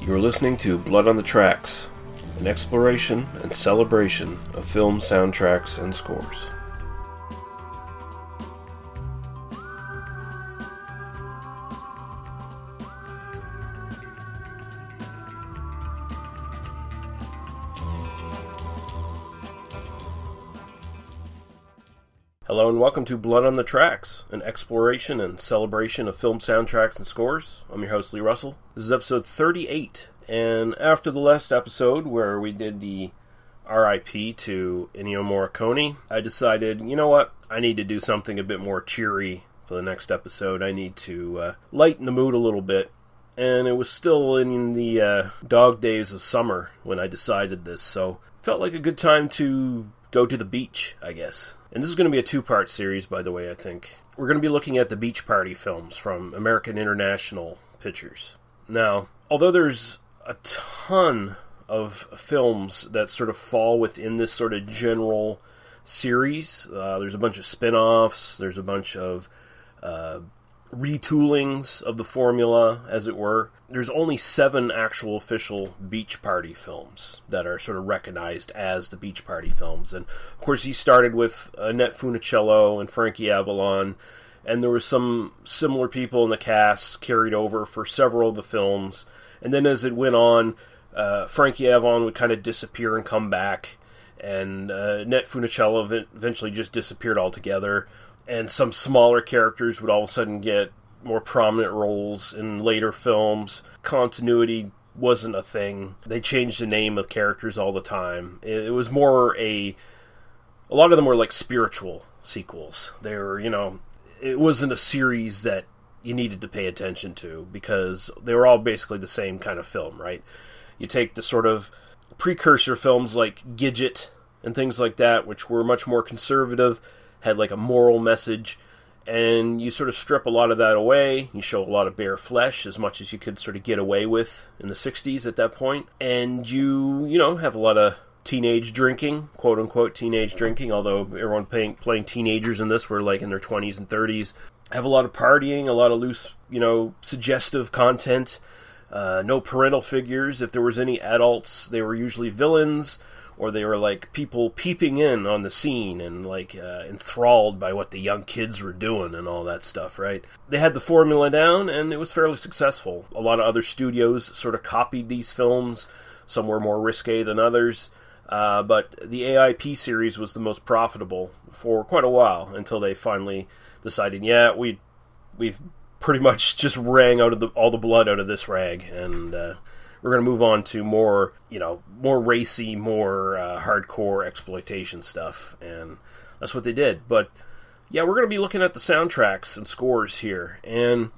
You are listening to Blood on the Tracks, an exploration and celebration of film soundtracks and scores. Welcome to Blood on the Tracks, an exploration and celebration of film soundtracks and scores. I'm your host, Lee Russell. This is episode 38, and after the last episode where we did the RIP to Ennio Morricone, I decided, you know what, I need to do something a bit more cheery for the next episode. I need to uh, lighten the mood a little bit. And it was still in the uh, dog days of summer when I decided this, so felt like a good time to go to the beach, I guess. And this is going to be a two part series, by the way, I think. We're going to be looking at the Beach Party films from American International Pictures. Now, although there's a ton of films that sort of fall within this sort of general series, uh, there's a bunch of spin offs, there's a bunch of uh, retoolings of the formula, as it were. There's only seven actual official Beach Party films that are sort of recognized as the Beach Party films. And of course, he started with Annette Funicello and Frankie Avalon, and there was some similar people in the cast carried over for several of the films. And then as it went on, uh, Frankie Avalon would kind of disappear and come back, and uh, Annette Funicello eventually just disappeared altogether and some smaller characters would all of a sudden get more prominent roles in later films. Continuity wasn't a thing. They changed the name of characters all the time. It, was more a a lot of them were like spiritual sequels. They were, you know, it wasn't a series that you needed to pay attention to because they were all basically the same kind of film, right? You take the sort of precursor films like Gidget and things like that, which were much more conservative had like a moral message, and you sort of strip a lot of that away. You show a lot of bare flesh as much as you could sort of get away with in the 60s at that point, and you, you know, have a lot of teenage drinking, quote unquote teenage drinking, although everyone playing, playing teenagers in this were like in their 20s and 30s. Have a lot of partying, a lot of loose, you know, suggestive content. Uh, no parental figures. If there was any adults, they were usually villains or they were like people peeping in on the scene and like uh, enthralled by what the young kids were doing and all that stuff, right? They had the formula down and it was fairly successful. A lot of other studios sort of copied these films, some were more risque than others. Uh, but the AIP series was the most profitable for quite a while until they finally decided, yeah, we we've pretty much just rang out of the, all the blood out of this rag, and uh, we're going to move on to more, you know, more racy, more uh, hardcore exploitation stuff, and that's what they did. But yeah, we're going to be looking at the soundtracks and scores here, and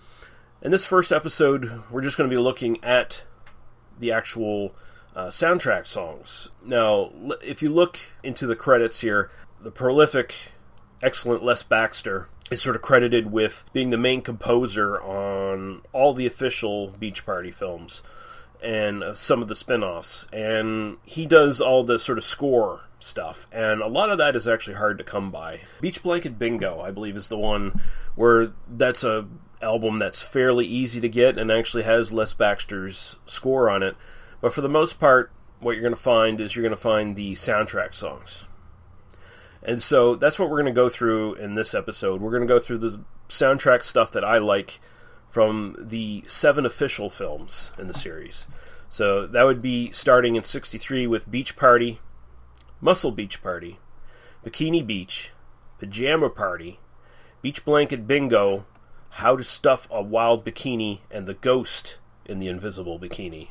in this first episode, we're just going to be looking at the actual uh, soundtrack songs. Now, if you look into the credits here, the prolific, excellent Les Baxter is sort of credited with being the main composer on all the official Beach Party films and some of the spin-offs and he does all the sort of score stuff and a lot of that is actually hard to come by. Beach blanket bingo i believe is the one where that's a album that's fairly easy to get and actually has les baxter's score on it. But for the most part what you're going to find is you're going to find the soundtrack songs. And so that's what we're going to go through in this episode. We're going to go through the soundtrack stuff that i like from the seven official films in the series. So that would be starting in 63 with Beach Party, Muscle Beach Party, Bikini Beach, Pajama Party, Beach Blanket Bingo, How to Stuff a Wild Bikini, and The Ghost in the Invisible Bikini.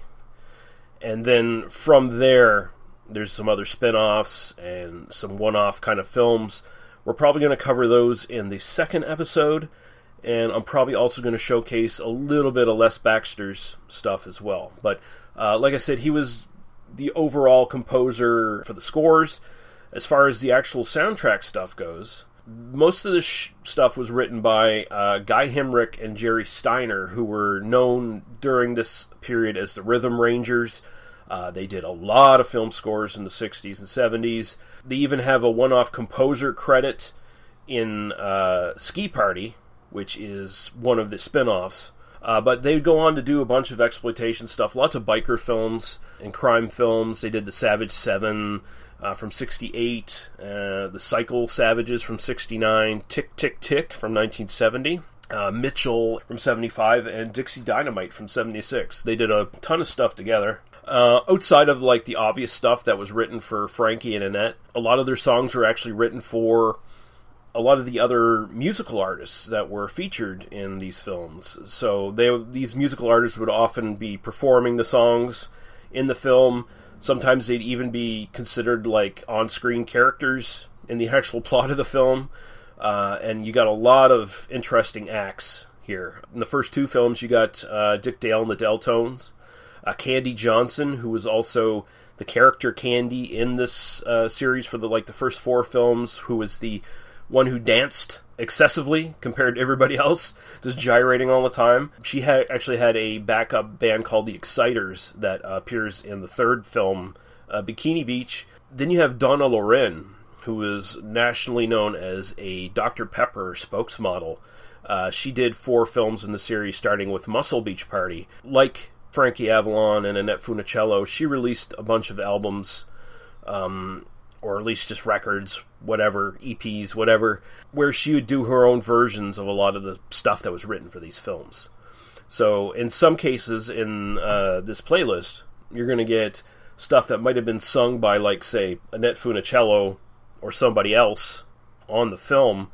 And then from there, there's some other spin offs and some one off kind of films. We're probably going to cover those in the second episode and I'm probably also going to showcase a little bit of Les Baxter's stuff as well. But uh, like I said, he was the overall composer for the scores. As far as the actual soundtrack stuff goes, most of the sh- stuff was written by uh, Guy Hemric and Jerry Styner, who were known during this period as the Rhythm Rangers. Uh, they did a lot of film scores in the 60s and 70s. They even have a one off composer credit in uh, Ski Party, which is one of the spin offs Uh, but they would go on to do a bunch of exploitation stuff, lots of biker films and crime films. They did The Savage Seven uh, from 68, uh, The Cycle Savages from 69, Tick, Tick, Tick from 1970. Uh, Mitchell from 75 and Dixie Dynamite from 76. They did a ton of stuff together. Uh, outside of like the obvious stuff that was written for Frankie and Annette, a lot of their songs were actually written for a lot of the other musical artists that were featured in these films. So they these musical artists would often be performing the songs in the film. Sometimes they'd even be considered like on-screen characters in the actual plot of the film. Uh, and you got a lot of interesting acts here. In the first two films, you got uh, Dick Dale and the Del-Tones, uh, Candy Johnson, who was also the character Candy in this uh, series for the like the first four films, who was the one who danced excessively compared to everybody else, just gyrating all the time. She had actually had a backup band called the Exciters that uh, appears in the third film, uh, Bikini Beach. Then you have Donna Loren, who is nationally known as a Dr. Pepper spokesmodel. Uh, she did four films in the series, starting with Muscle Beach Party. Like Frankie Avalon and Annette Funicello, she released a bunch of albums um, or at least just records, whatever, EPs, whatever, where she would do her own versions of a lot of the stuff that was written for these films. So, in some cases in uh, this playlist, you're going to get stuff that might have been sung by, like, say, Annette Funicello or somebody else on the film,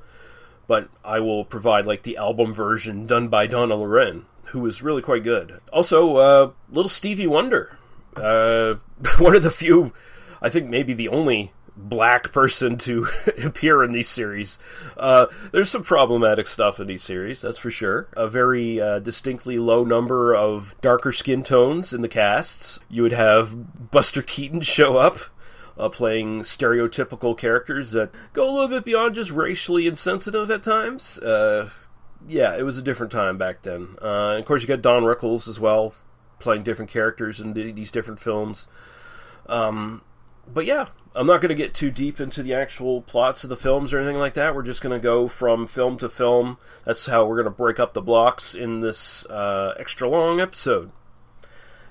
but I will provide, like, the album version done by Donna Loren, who was really quite good. Also, uh, little Stevie Wonder. Uh, one of the few, I think maybe the only black person to appear in these series. Uh, there's some problematic stuff in these series, that's for sure. A very uh, distinctly low number of darker skin tones in the casts. You would have Buster Keaton show up. Uh, playing stereotypical characters that go a little bit beyond just racially insensitive at times. Uh, yeah, it was a different time back then. Uh, of course, you got Don Rickles as well, playing different characters in these different films. Um, but yeah, I'm not going to get too deep into the actual plots of the films or anything like that. We're just going to go from film to film. That's how we're going to break up the blocks in this uh, extra long episode.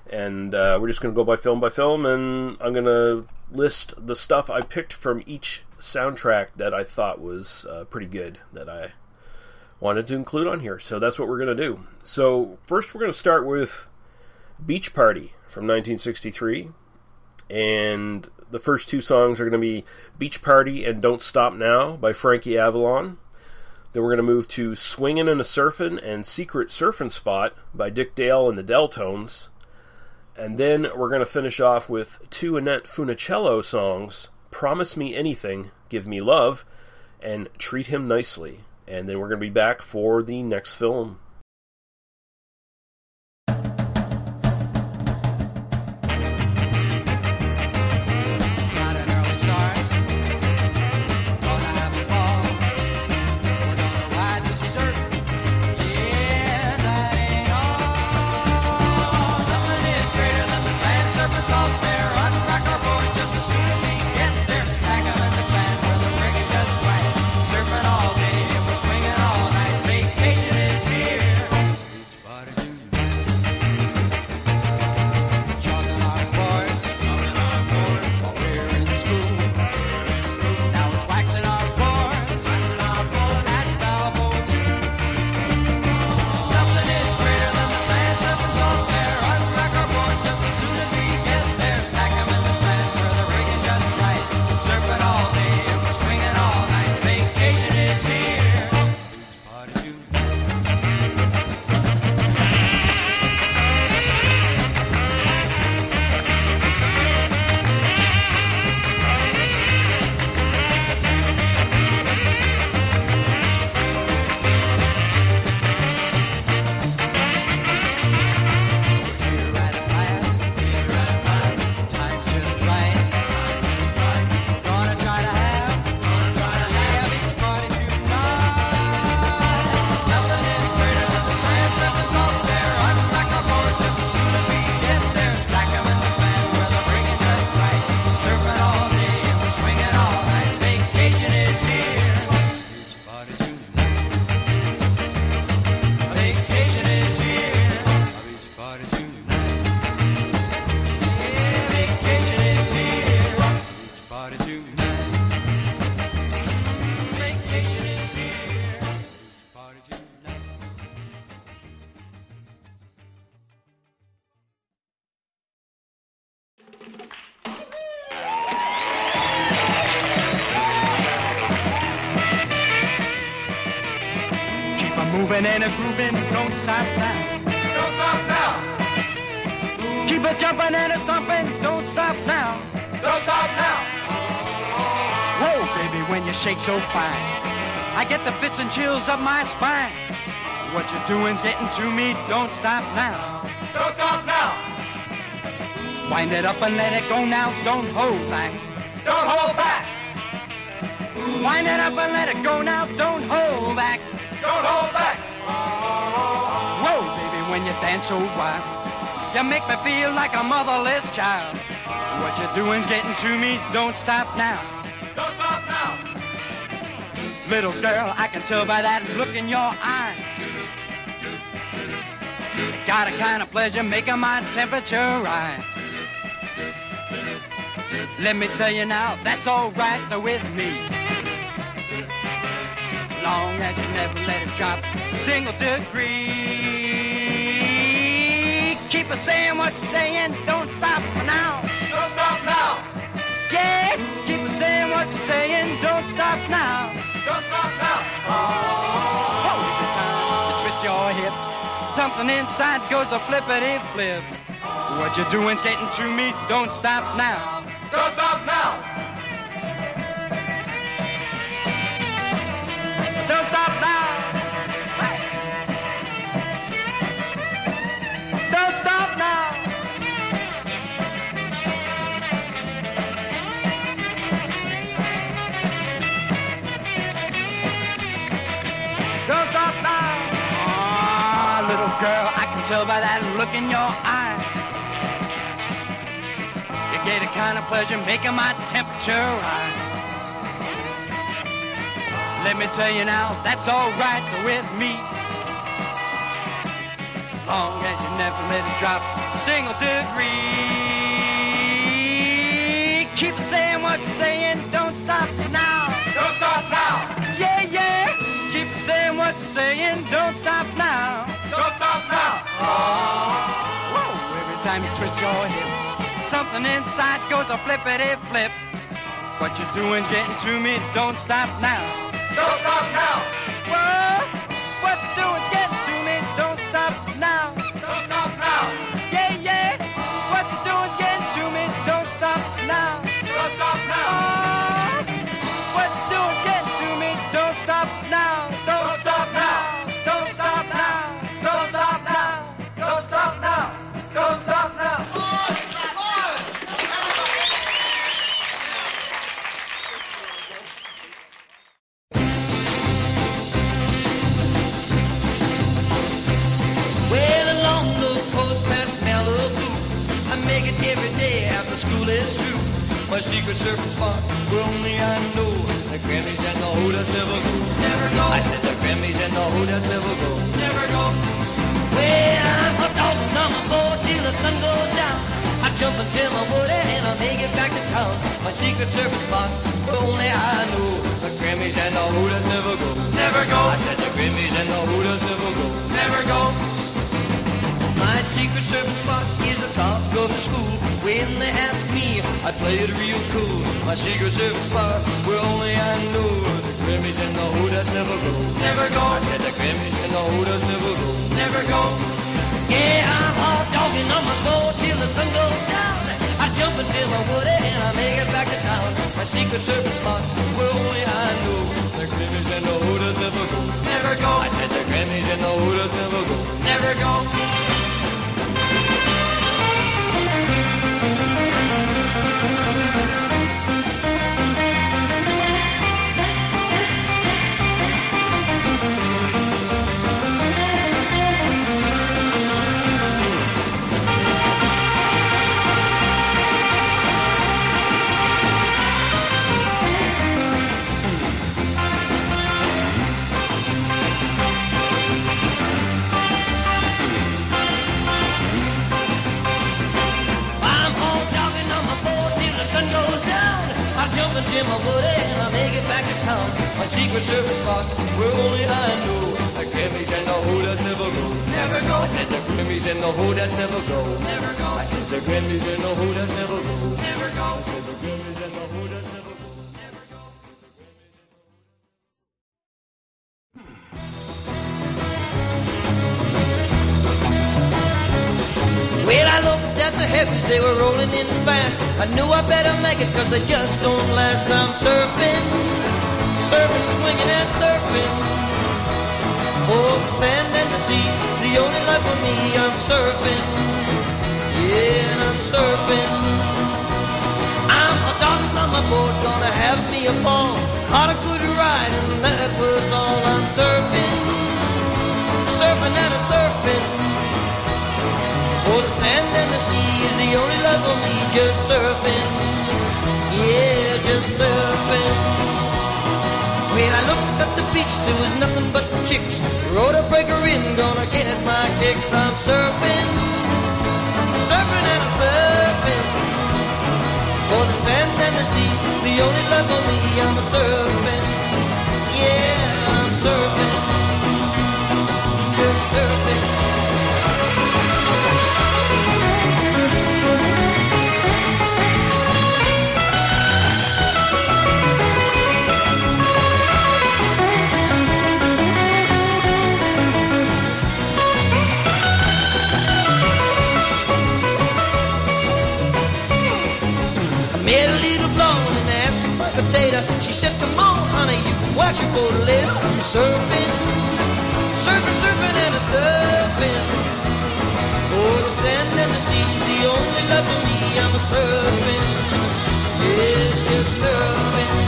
And uh, we're just going to go by film by film, and I'm going to list the stuff I picked from each soundtrack that I thought was uh, pretty good that I wanted to include on here. So that's what we're going to do. So, first, we're going to start with Beach Party from 1963. And the first two songs are going to be Beach Party and Don't Stop Now by Frankie Avalon. Then we're going to move to Swingin' and a Surfin' and Secret Surfin' Spot by Dick Dale and the Del-Tones. And then we're going to finish off with two Annette Funicello songs Promise Me Anything, Give Me Love, and Treat Him Nicely. And then we're going to be back for the next film. Shake so fine, I get the fits and chills up my spine. What you're doing's getting to me, don't stop now. Don't stop now. Wind it up and let it go now, don't hold back. Don't hold back. Wind it up and let it go now, don't hold back. Don't hold back. Whoa, baby, when you dance so wild, you make me feel like a motherless child. What you're doing's getting to me, don't stop now. Don't stop now. Little girl, I can tell by that look in your eye. Got a kind of pleasure making my temperature rise. Let me tell you now, that's alright with me. Long as you never let it drop a single degree. Keep a saying what you're saying, don't stop now. Don't stop now. Yeah, keep a saying what you're saying, don't stop now. Don't stop now. Oh, every time you twist your hips, something inside goes a flippity flip. What you're doing's getting to me, don't stop now. Don't stop now. Tell by that look in your eye. You get a kind of pleasure making my temperature rise. Let me tell you now, that's alright with me. Long as you never let it drop a single degree. Keep saying what you're saying, time you twist your hips, something inside goes a flippity flip. What you're doing's getting to me, don't stop now. Don't stop now. My secret surfing spot, where only I know the Gremmies and the Hodads never go. Never go. I said the Gremmies and the Hodads never go. Never go. Well, I'm a dog number four till the sun goes down. I jump until my woody and I make it back to town. My secret surfing spot, where only I know the Gremmies and the Hodads never go. Never go. I said the Gremmies and the Hodads never go. Never go. My secret service spot top of the school. When they ask me, I play it real cool. My secret service spot, where only I know the Gremmies and the Hodads never go. Never go. I said the Gremmies and the Hodads never go. Never go. Yeah, I'm hot dogging on my boat till the sun goes down. I jump into my woody and I make it back to town. My secret service spot, where only I know the Gremmies and the Hodads never go. Never go. I said the Gremmies and the Hodads never go. Never go. in my booty and I make it back to town. My secret service box, where only I know. The gremmies and the hodads never go. Never go. I said the gremmies and the hodads never go. Never go. I said the gremmies and the hodads never go. Never go. I said the gremmies and the hodads never go. Well, I looked at the heavens, they were rolling in fast. I knew I better cause they just don't last. I'm surfing, surfing, swinging and surfing. Oh, the sand and the sea, the only life for me, I'm surfing. Yeah, and I'm surfing. I'm a dog on my board, gonna have me a ball. Caught a good ride, and that was all. I'm surfing, surfing and a surfing. Oh, the sand and the sea is the only love for me, just surfing. Yeah, just surfing. When I looked at the beach, there was nothing but chicks. Rode a breaker in, gonna get my kicks. I'm surfing, surfing and a surfing. For the sand and the sea, the only love for me, I'm a surfing. Yeah, I'm surfing, watch your boat later. I'm surfing, surfing, surfing, and a surfing. Oh, the sand and the sea, the only love for me. I'm a surfing, yeah, just surfing.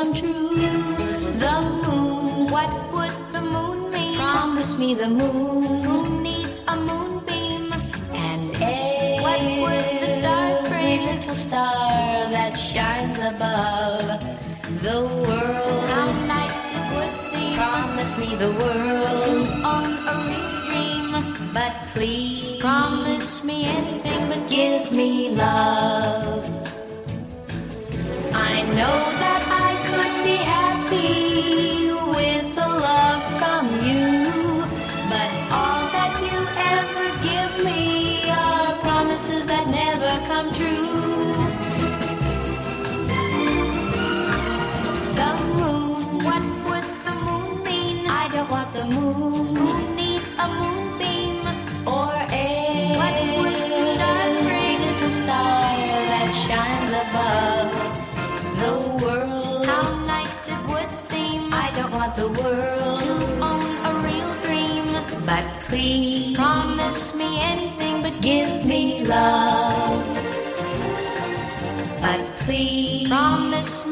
Come true. The moon, what would the moon mean? Promise me the moon. Moon needs a moonbeam, and a. What would the stars bring? Little star that shines above the world. How nice it would seem. Promise me the world to own a real dream. But please promise me anything but give me love. I know that I happy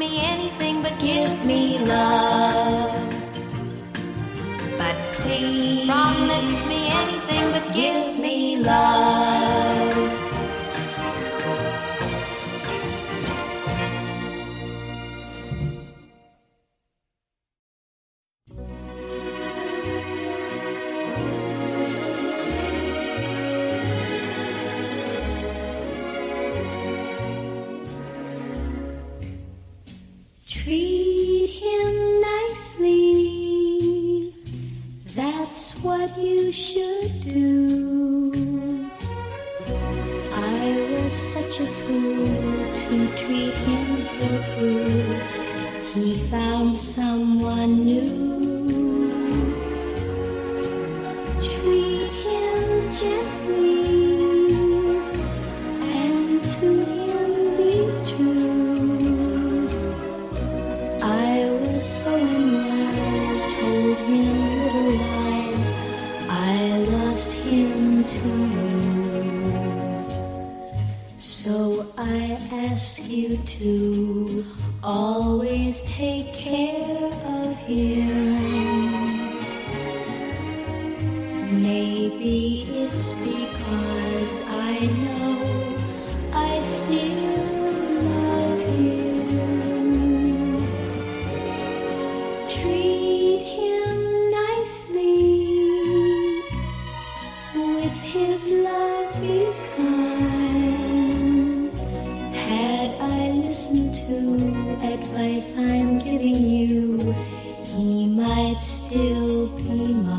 me anything but give me love. But please promise me anything but give me love. Might still be mine.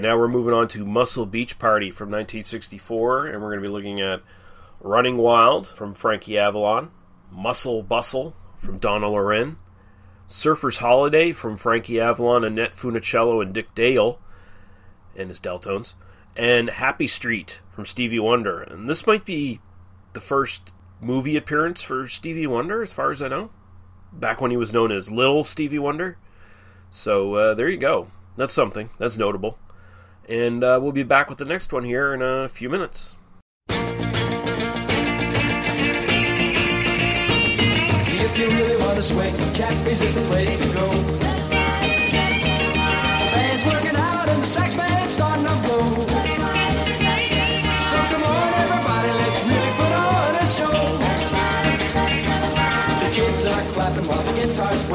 Now we're moving on to Muscle Beach Party from 1964, and we're going to be looking at Running Wild from Frankie Avalon, Muscle Bustle from Donna Loren, Surfer's Holiday from Frankie Avalon, Annette Funicello, and Dick Dale, and his Deltones, and Happy Street from Stevie Wonder. And this might be the first movie appearance for Stevie Wonder, as far as I know, back when he was known as Little Stevie Wonder. So uh, there you go. That's something. That's notable. And uh, we'll be back with the next one here in a few minutes. If you really want to Cappy's is the place to go. Band's working out and the sax starting to blow. So come on, everybody, let's really put on a show. The kids are clapping while the guitar's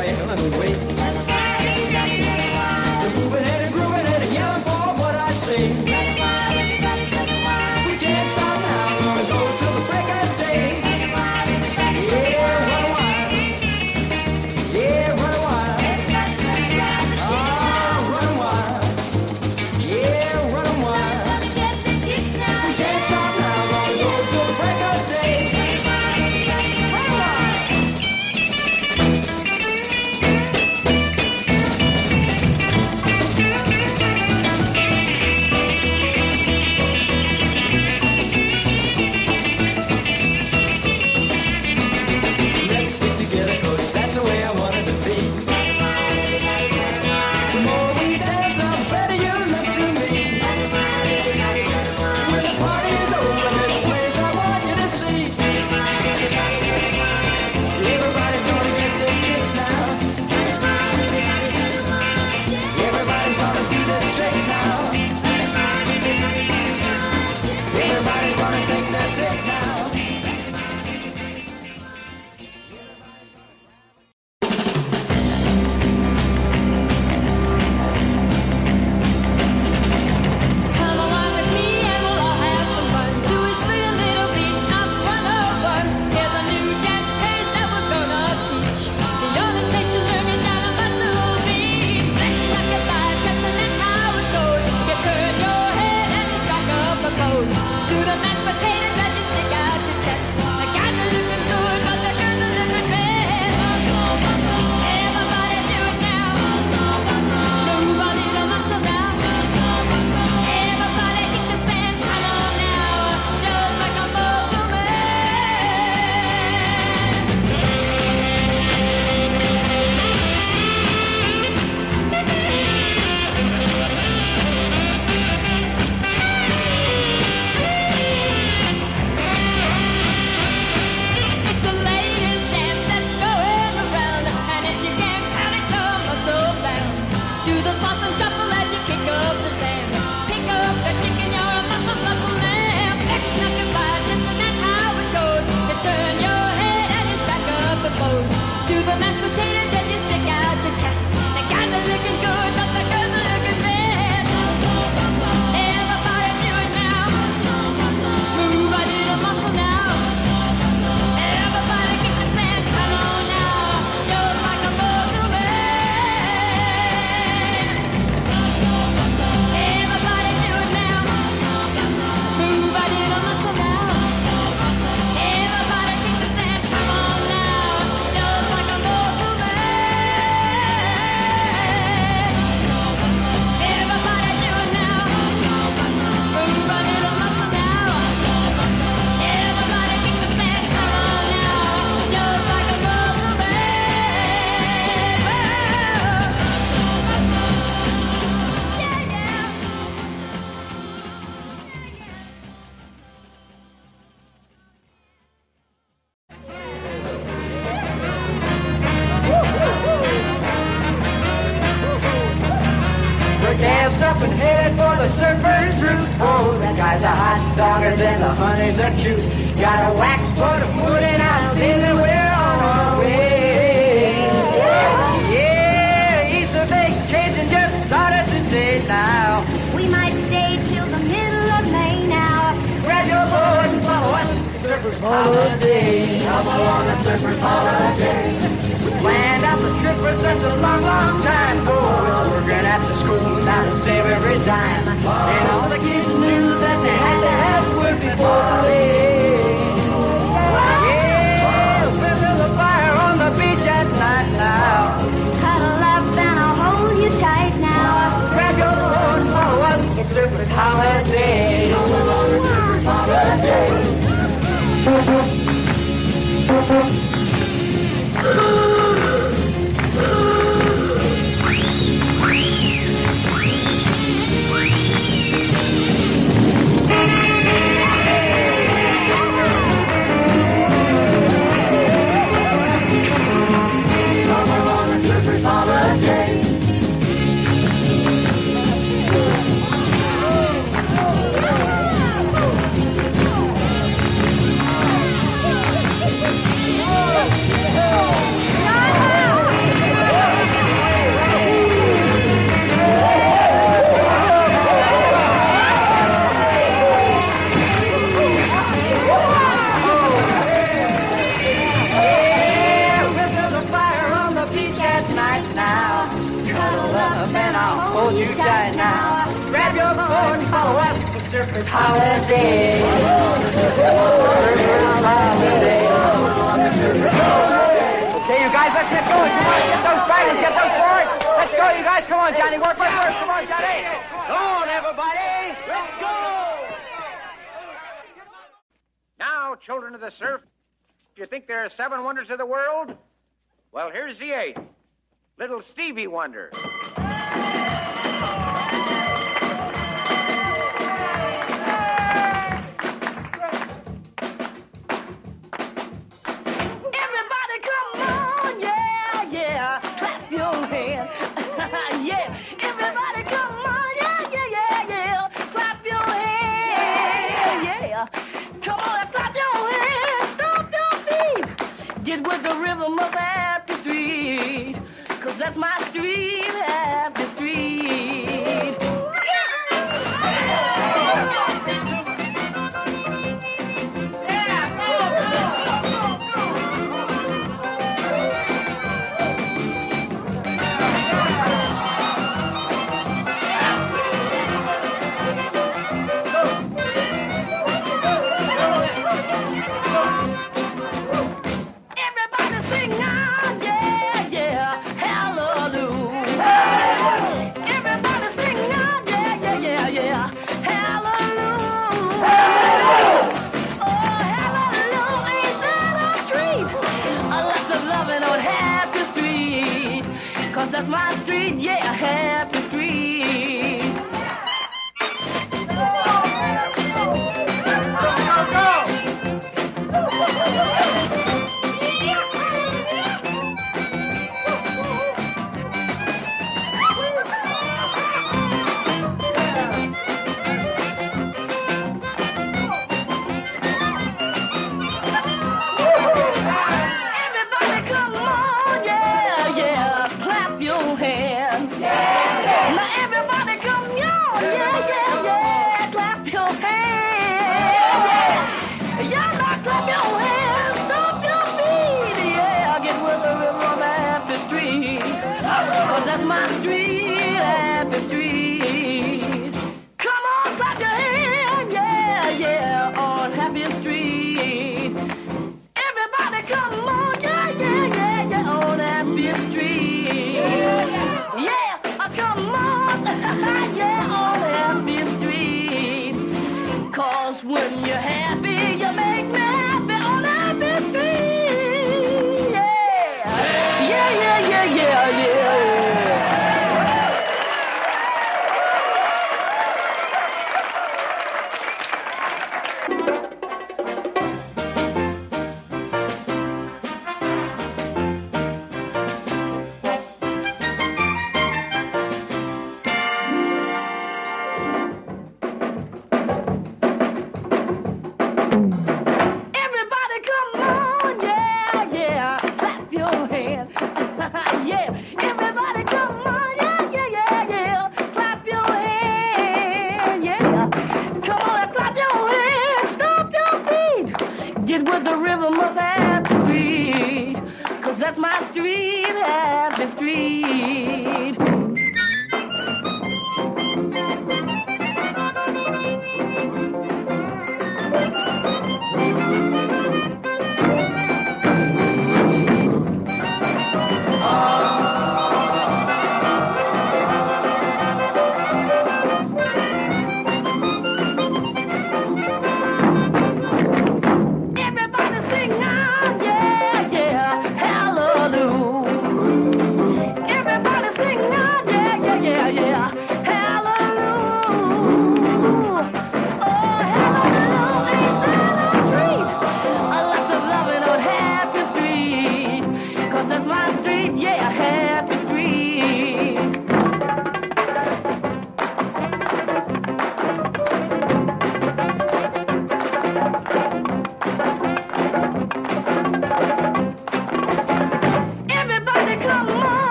my street.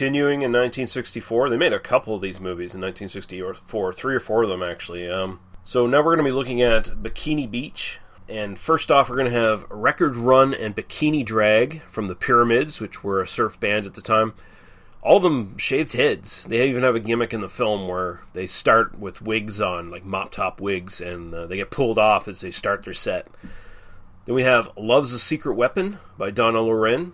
Continuing in 1964, they made a couple of these movies in 1964, three or four of them actually. Um, so now we're going to be looking at Bikini Beach. And first off, we're going to have Record Run and Bikini Drag from the Pyramids, which were a surf band at the time. All of them shaved heads. They even have a gimmick in the film where they start with wigs on, like mop top wigs, and uh, they get pulled off as they start their set. Then we have Love's a Secret Weapon by Donna Loren.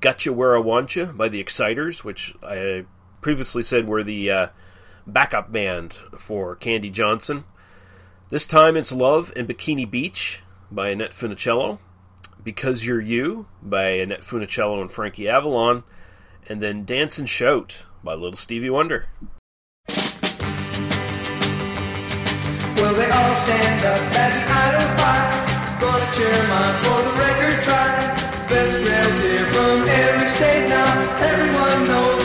Gotcha Where I Want You by the Exciters, which I previously said were the uh, backup band for Candy Johnson. This time it's Love and Bikini Beach by Annette Funicello. Because You're You by Annette Funicello and Frankie Avalon. And then Dance and Shout by Little Stevie Wonder. Well, they all stand up as the idols by. Gonna cheer on for the record try. Every state now. Everyone knows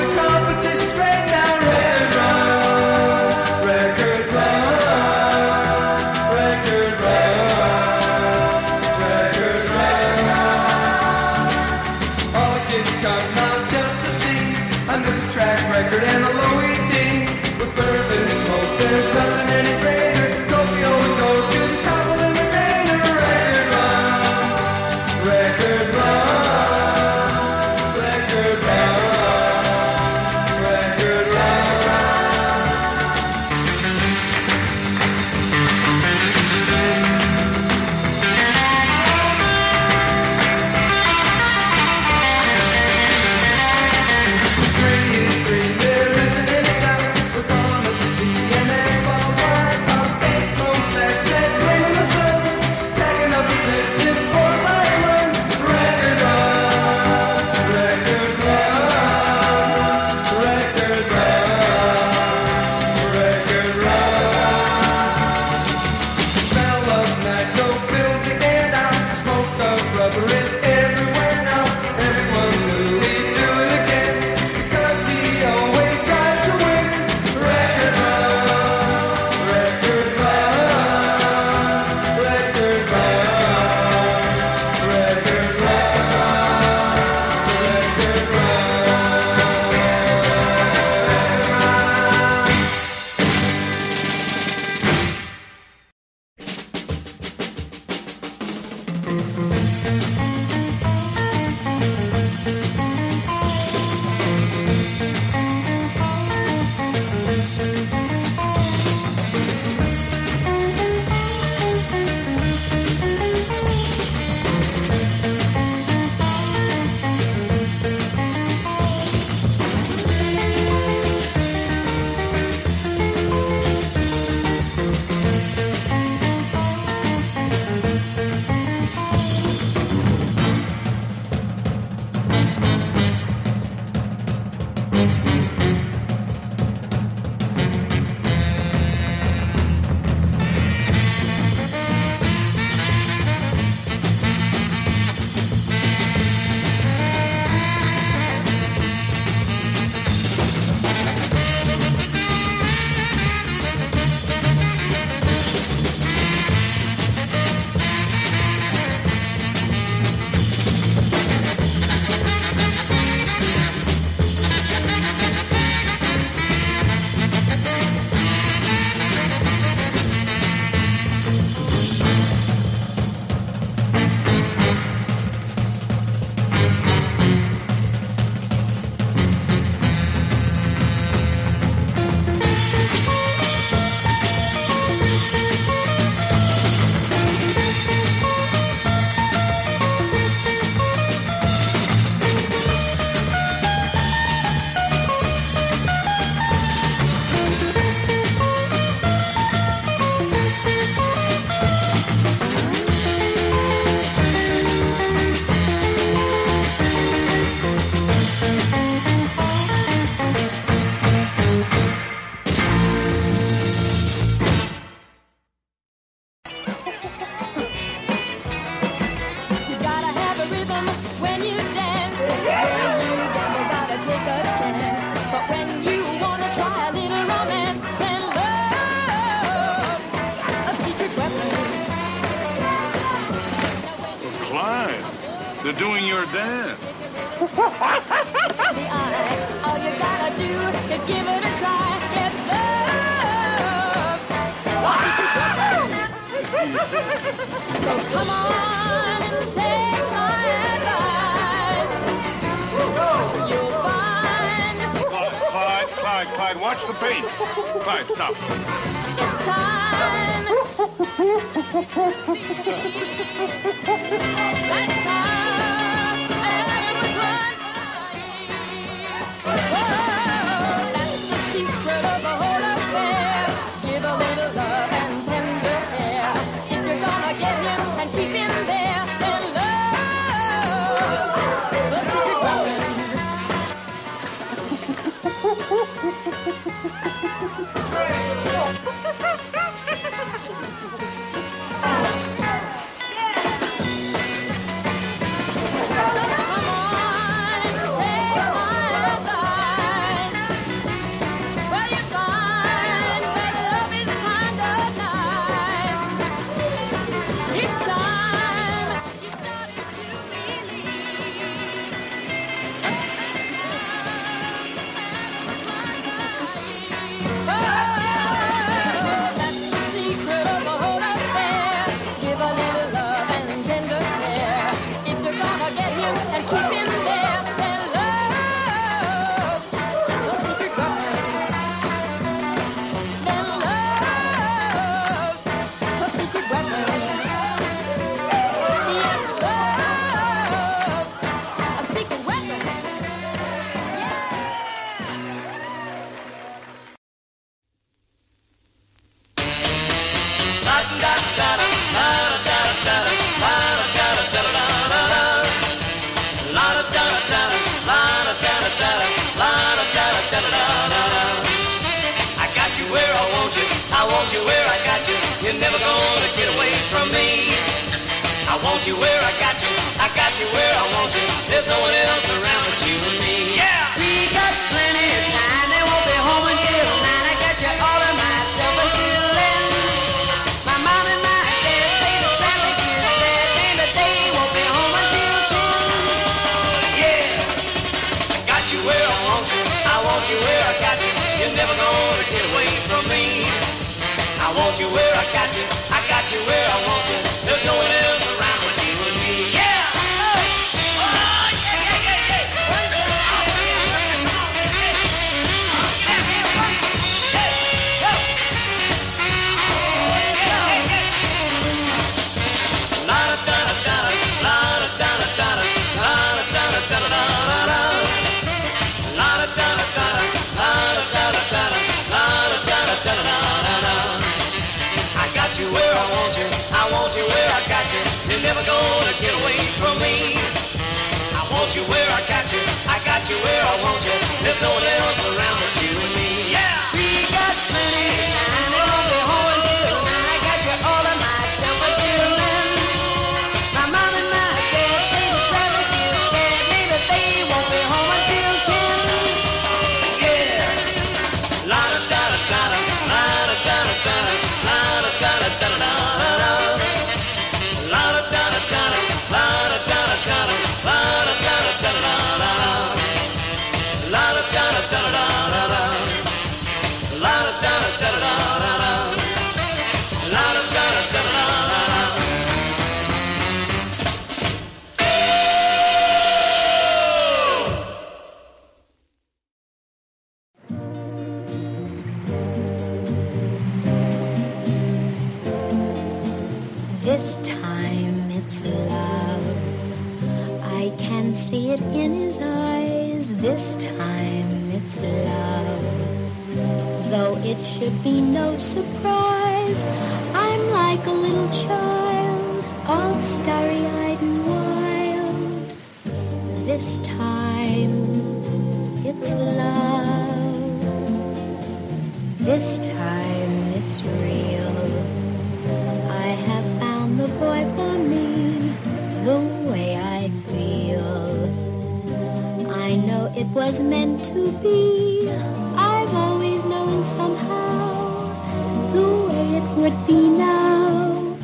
to be. I've always known somehow the way it would be now.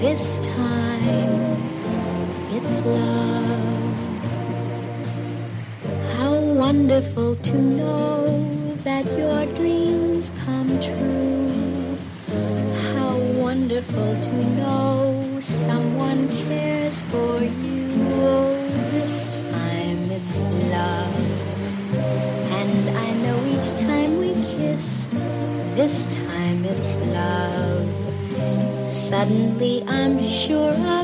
This time it's love. How wonderful to know time we kiss, this time it's love. Suddenly I'm sure of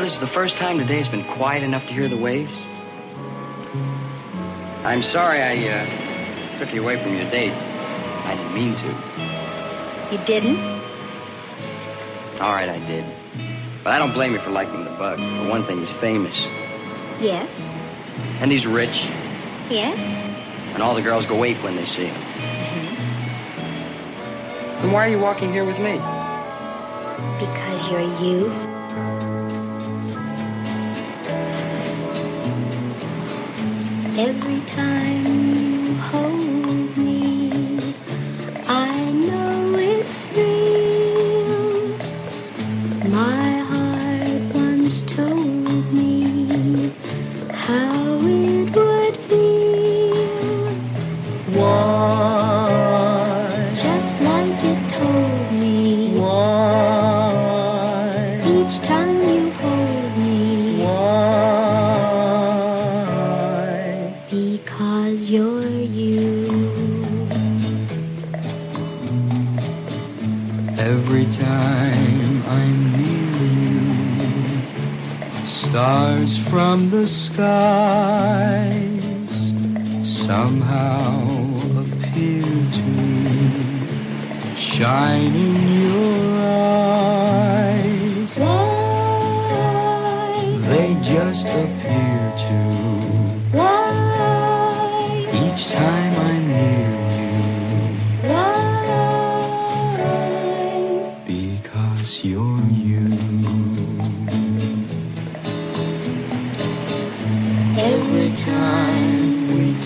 know this is the first time today has been quiet enough to hear the waves? I'm sorry I uh, took you away from your date. I didn't mean to. You didn't? All right, I did. But I don't blame you for liking the bug. For one thing, he's famous. Yes. And he's rich. Yes. And all the girls go ape when they see him. Mm-hmm. Then why are you walking here with me? Because you're you. every time.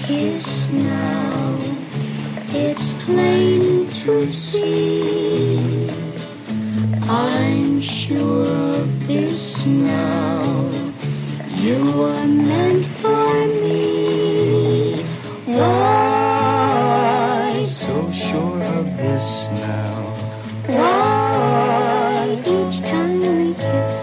Kiss now. It's plain to see. I'm sure of this now. You are meant for me. Why So sure of this now. Why each time we kiss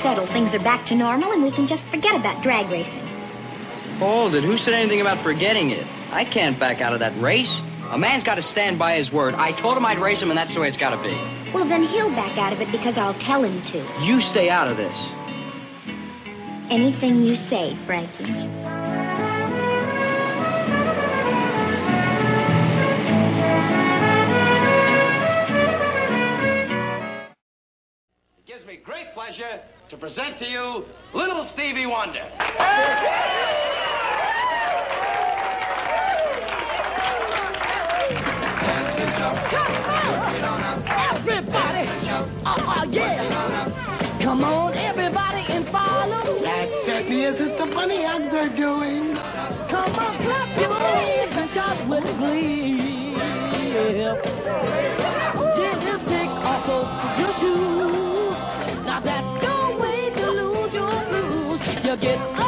settled. Things are back to normal and we can just forget about drag racing. Hold it. Who said anything about forgetting it? I can't back out of that race. A man's got to stand by his word. I told him I'd race him, and that's the way it's got to be. Well, then he'll back out of it because I'll tell him to. You stay out of this. Anything you say, Frankie. To present to you Little Stevie Wonder. Everybody, oh, oh yeah. Come on, everybody, and follow. That certainly isn't the funny act they're doing. Come on, clap your hands and shout with glee. You get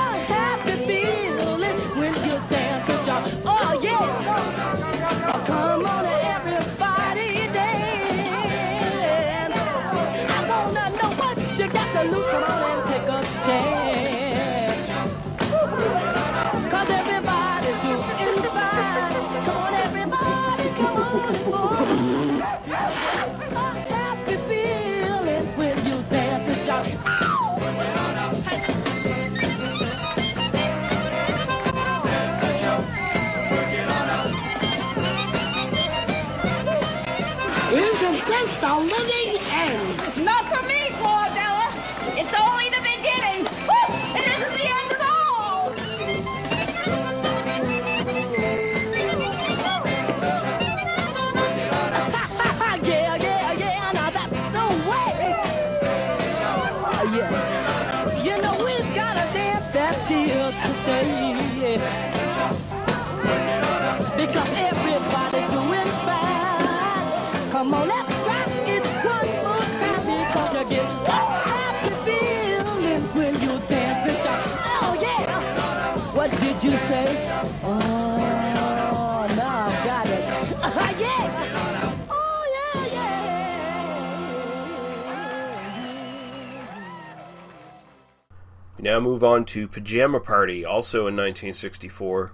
Now move on to Pajama Party, also in 1964.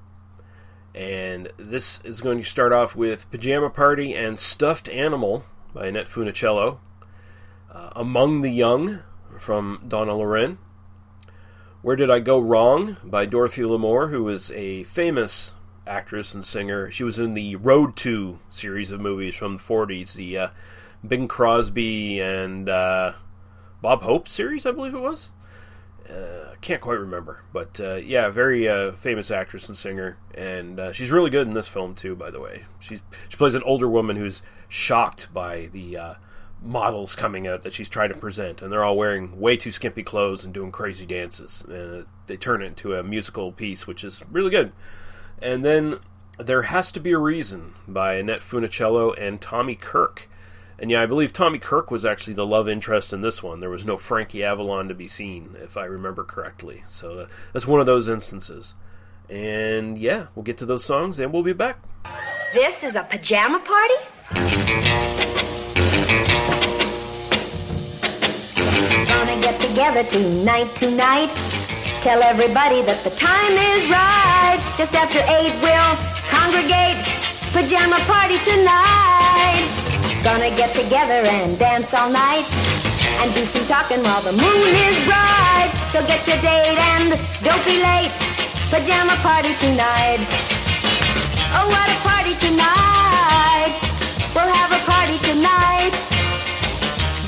And this is going to start off with Pajama Party and Stuffed Animal by Annette Funicello. Uh, Among the Young from Donna Loren. Where Did I Go Wrong by Dorothy Lamour, who is a famous actress and singer. She was in the Road to series of movies from the 40s, the uh, Bing Crosby and uh, Bob Hope series, I believe it was. Uh, can't quite remember, but uh, yeah, very uh, famous actress and singer, and uh, she's really good in this film too. By the way, she's she plays an older woman who's shocked by the uh, models coming out that she's trying to present, and they're all wearing way too skimpy clothes and doing crazy dances, and uh, they turn it into a musical piece, which is really good. And then there has to be a reason by Annette Funicello and Tommy Kirk. And yeah, I believe Tommy Kirk was actually the love interest in this one. There was no Frankie Avalon to be seen, if I remember correctly. So uh, that's one of those instances. And yeah, we'll get to those songs and we'll be back. This is a pajama party? Gonna get together tonight, tonight. Tell everybody that the time is right. Just after eight, we'll congregate. Pajama party tonight. Gonna get together and dance all night and do some talking while the moon is bright. So get your date and don't be late. Pajama party tonight. Oh, what a party tonight. We'll have a party tonight.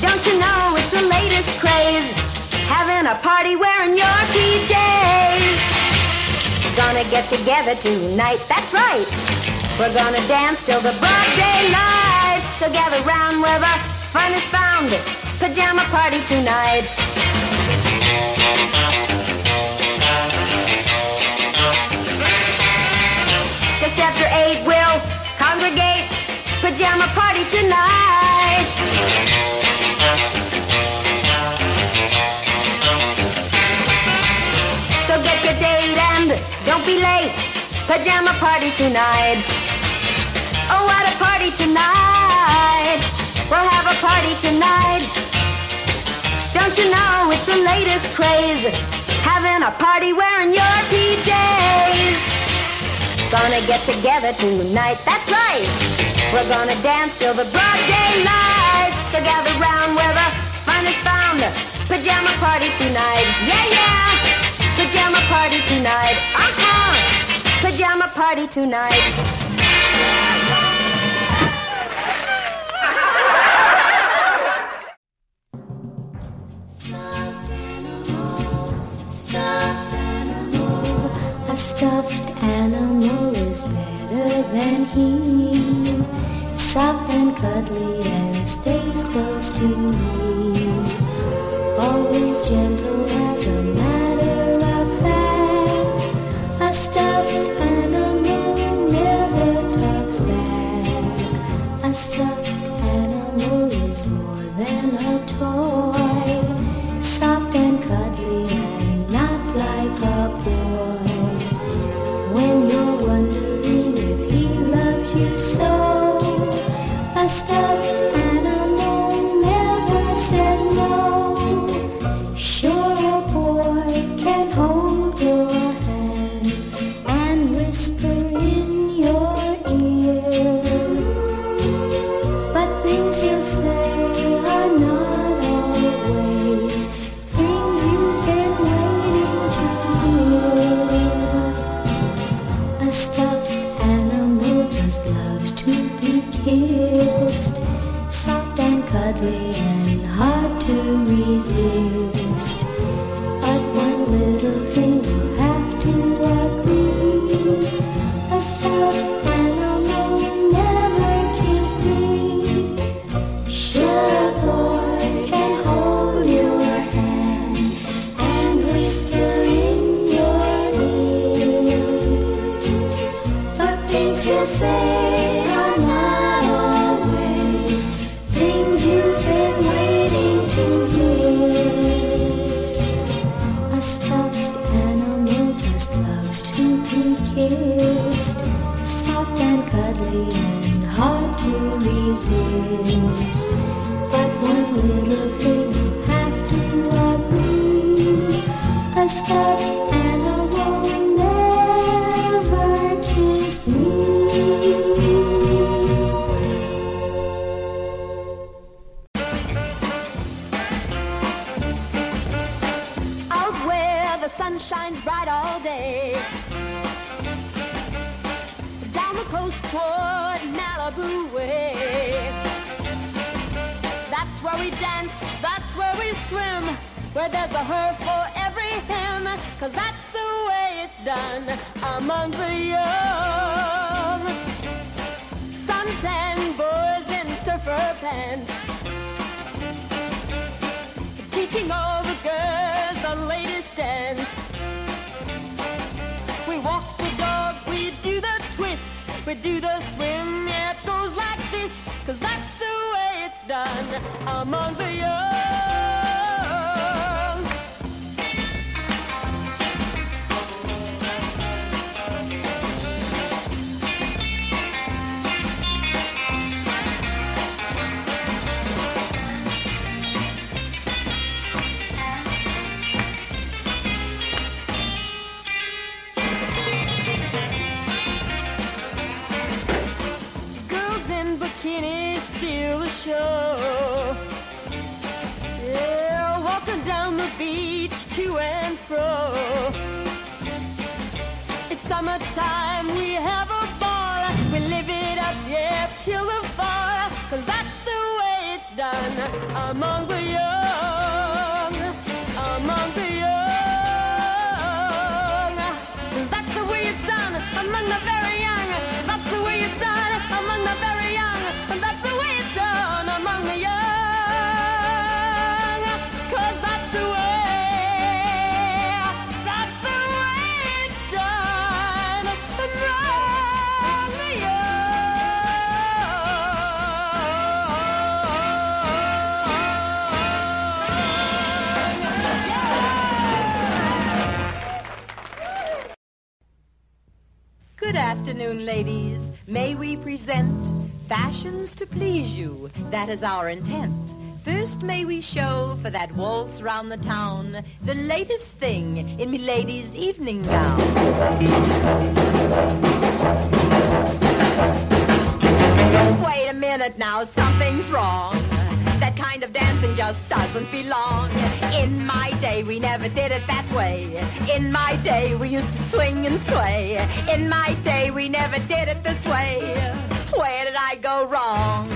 Don't you know it's the latest craze? Having a party wearing your PJs. Gonna get together tonight. That's right. We're gonna dance till the broad daylight. So gather round where the fun is found. Pajama party tonight. Just after eight, we'll congregate. Pajama party tonight. So get your date and don't be late pajama party tonight. Oh, what a party tonight. We'll have a party tonight. Don't you know it's the latest craze? Having a party wearing your PJs. Gonna get together tonight, that's right. We're gonna dance till the broad daylight. So gather round where the fun is found. Pajama party tonight, yeah, yeah. Pajama party tonight, uh-huh pajama party tonight. among present fashions to please you. That is our intent. First may we show for that waltz round the town the latest thing in milady's evening gown. Wait a minute now, something's wrong. That kind of dancing just doesn't belong. In my day, we never did it that way. In my day, we used to swing and sway. In my day, we never did it this way. Where did I go wrong?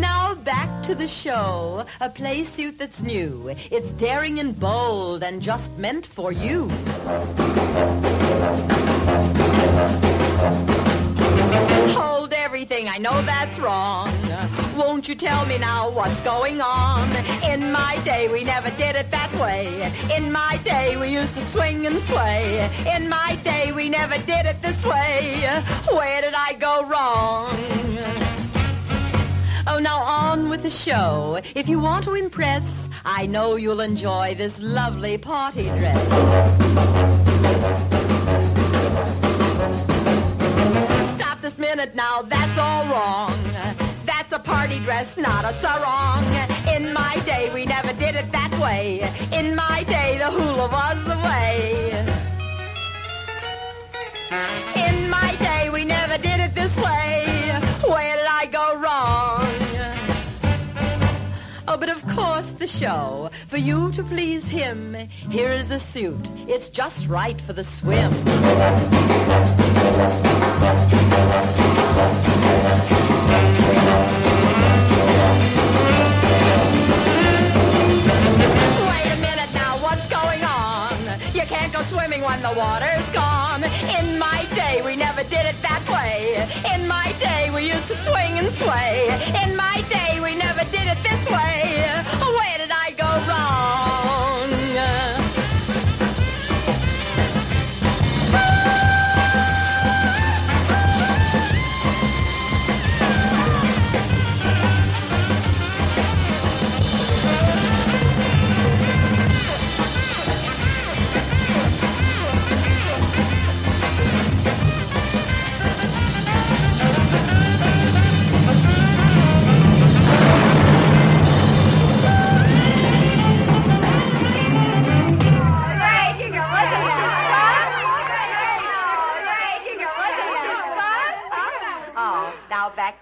Now back to the show, a play suit that's new. It's daring and bold and just meant for you. Everything, I know that's wrong. Won't you tell me now what's going on? In my day, we never did it that way. In my day, we used to swing and sway. In my day, we never did it this way. Where did I go wrong? Oh, now on with the show. If you want to impress, I know you'll enjoy this lovely party dress. This minute now, that's all wrong. That's a party dress, not a sarong. In my day, we never did it that way. In my day, the hula was the way. In my day, we never did it this way. The show. For you to please him, here is a suit. It's just right for the swim. Wait a minute now, what's going on? You can't go swimming when the water's gone. In my day, we never did it that way. In my day, we used to swing and sway. In my day, we never did it this way.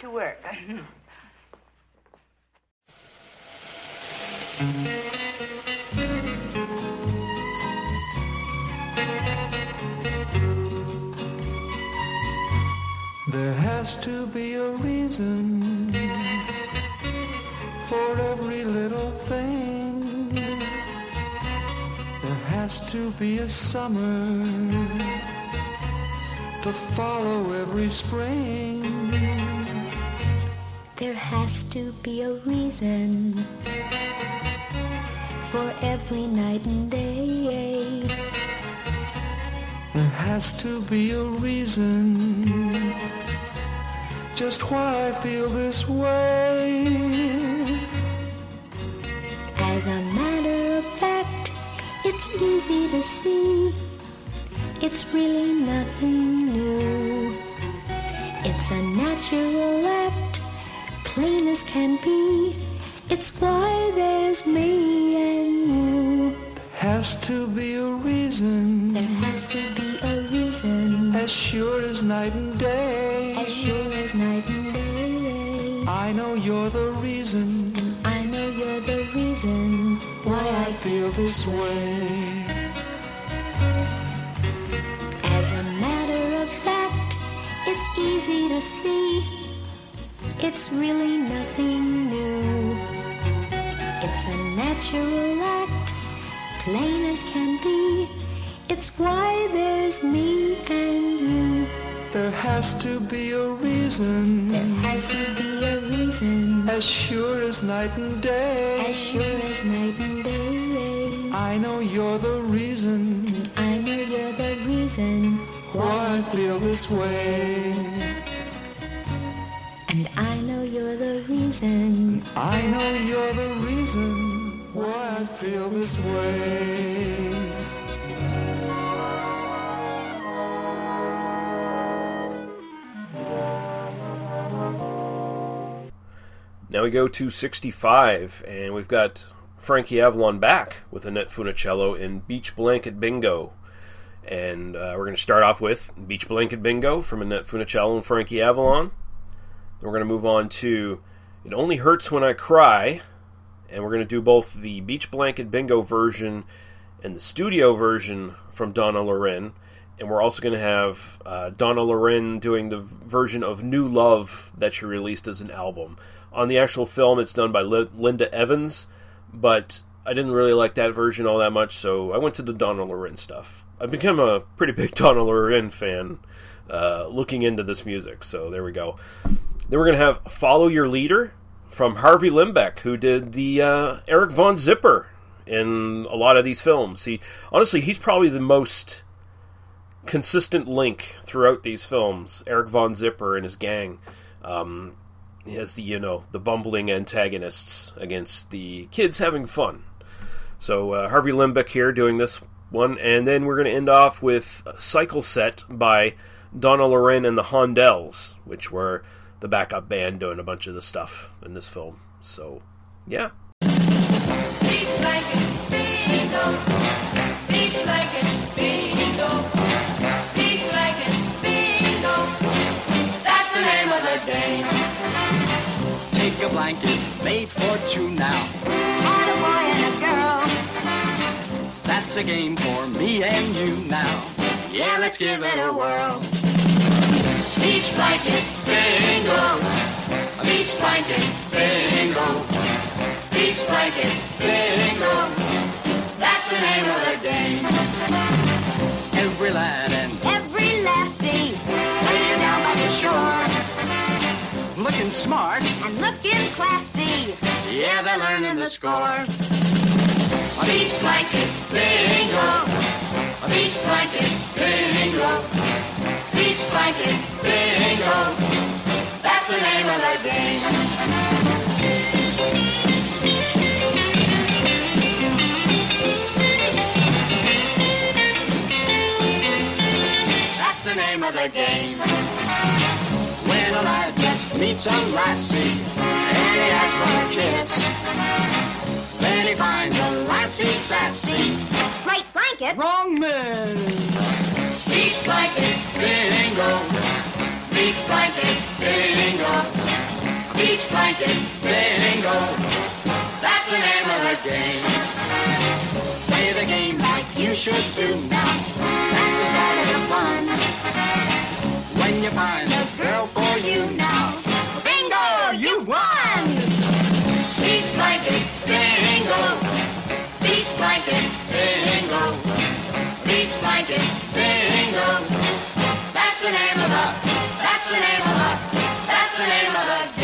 To work. There has to be a reason for every little thing. There has to be a summer to follow every spring. There has to be a reason for every night and day. There has to be a reason just why I feel this way. As a matter of fact, it's easy to see. It's really nothing new. It's a natural act, plain as can be. It's why there's me and you. Has to be a reason. There has to be a reason. As sure as night and day. As sure as night and day. I know you're the reason. And I know you're the reason why I feel this way. As a matter of fact, it's easy to see. It's really nothing new. It's a natural act, plain as can be. It's why there's me and you. There has to be a reason. There has to be a reason. As sure as night and day. As sure as night and day. I know you're the reason. And I know you're the reason why I feel this way. And I know you're the reason. I know you're the reason why I feel this way. Now we go to 65, and we've got Frankie Avalon back with Annette Funicello in Beach Blanket Bingo. And uh, we're going to start off with Beach Blanket Bingo from Annette Funicello and Frankie Avalon. Then we're going to move on to It Only Hurts When I Cry. And we're going to do both the Beach Blanket Bingo version and the studio version from Donna Loren. And we're also going to have uh, Donna Loren doing the version of New Love that she released as an album. On the actual film, it's done by Li- Linda Evans, but I didn't really like that version all that much, so I went to the Donna Loren stuff. I've become a pretty big Donna Loren fan uh, looking into this music, so there we go. Then we're going to have Follow Your Leader from Harvey Lembeck, who did the uh, Eric Von Zipper in a lot of these films. He honestly, he's probably the most consistent link throughout these films. Eric Von Zipper and his gang. Um, as the you know the bumbling antagonists against the kids having fun. So uh, Harvey Lembeck here doing this one, and then we're going to end off with Cycle Set by Donna Loren and the Hondells, which were the backup band doing a bunch of the stuff in this film. So yeah. That's the name of the game. Take a blanket made for two now. On a boy and a girl. That's a game for me and you now. Yeah, let's give it a whirl. Beach blanket bingo. Beach blanket bingo. Beach blanket bingo. That's the name of the game. Every lad and Every lassie. way down by the shore. Looking smart. And looking classy. Yeah, they're learning the score. A beach blanket bingo. A beach blanket bingo. Beach blanket bingo. That's the name of the game. That's the name of the game. When a lad just meets a lassie and he asks for a kiss, then he finds a lassie sassy. Right blanket. Wrong man. Beach blanket bingo. Beach blanket bingo. Beach blanket bingo. That's the name of the game. Play the game like you should do now. That's the start of the fun. When you find a girl for you now. Bingo, you won! Beach blanket bingo. Beach blanket the name of the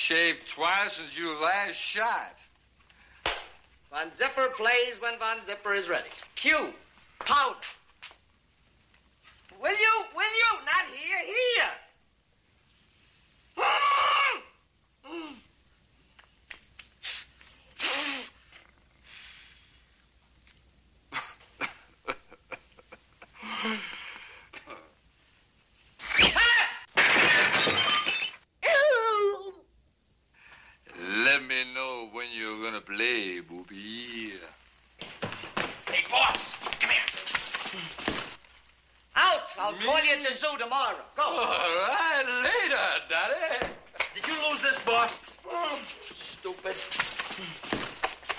shaved twice since you last shot. Von Zipper plays when Von Zipper is ready. Cue. Powder. Will you? Will you? Not here. Here. Let me know when you're gonna play, Bobby. Hey, boss. Come here. Out. I'll call you at the zoo tomorrow. Go. All right, later, Daddy. Did you lose this, boss? Stupid.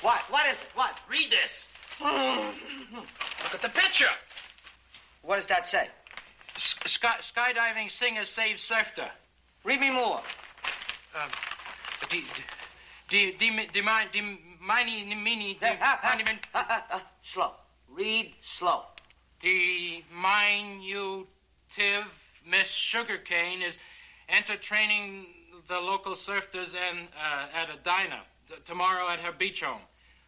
What? What is it? What? Read this. Look at the picture. What does that say? Sky, skydiving singer saves surfer. Read me more. Um, di, di, di, di, mi- di, mini, mini, di, mini, Slow. Read slow. The diminutive Miss Sugar Kane is entertaining the local surfers and uh, at a diner tomorrow at her beach home.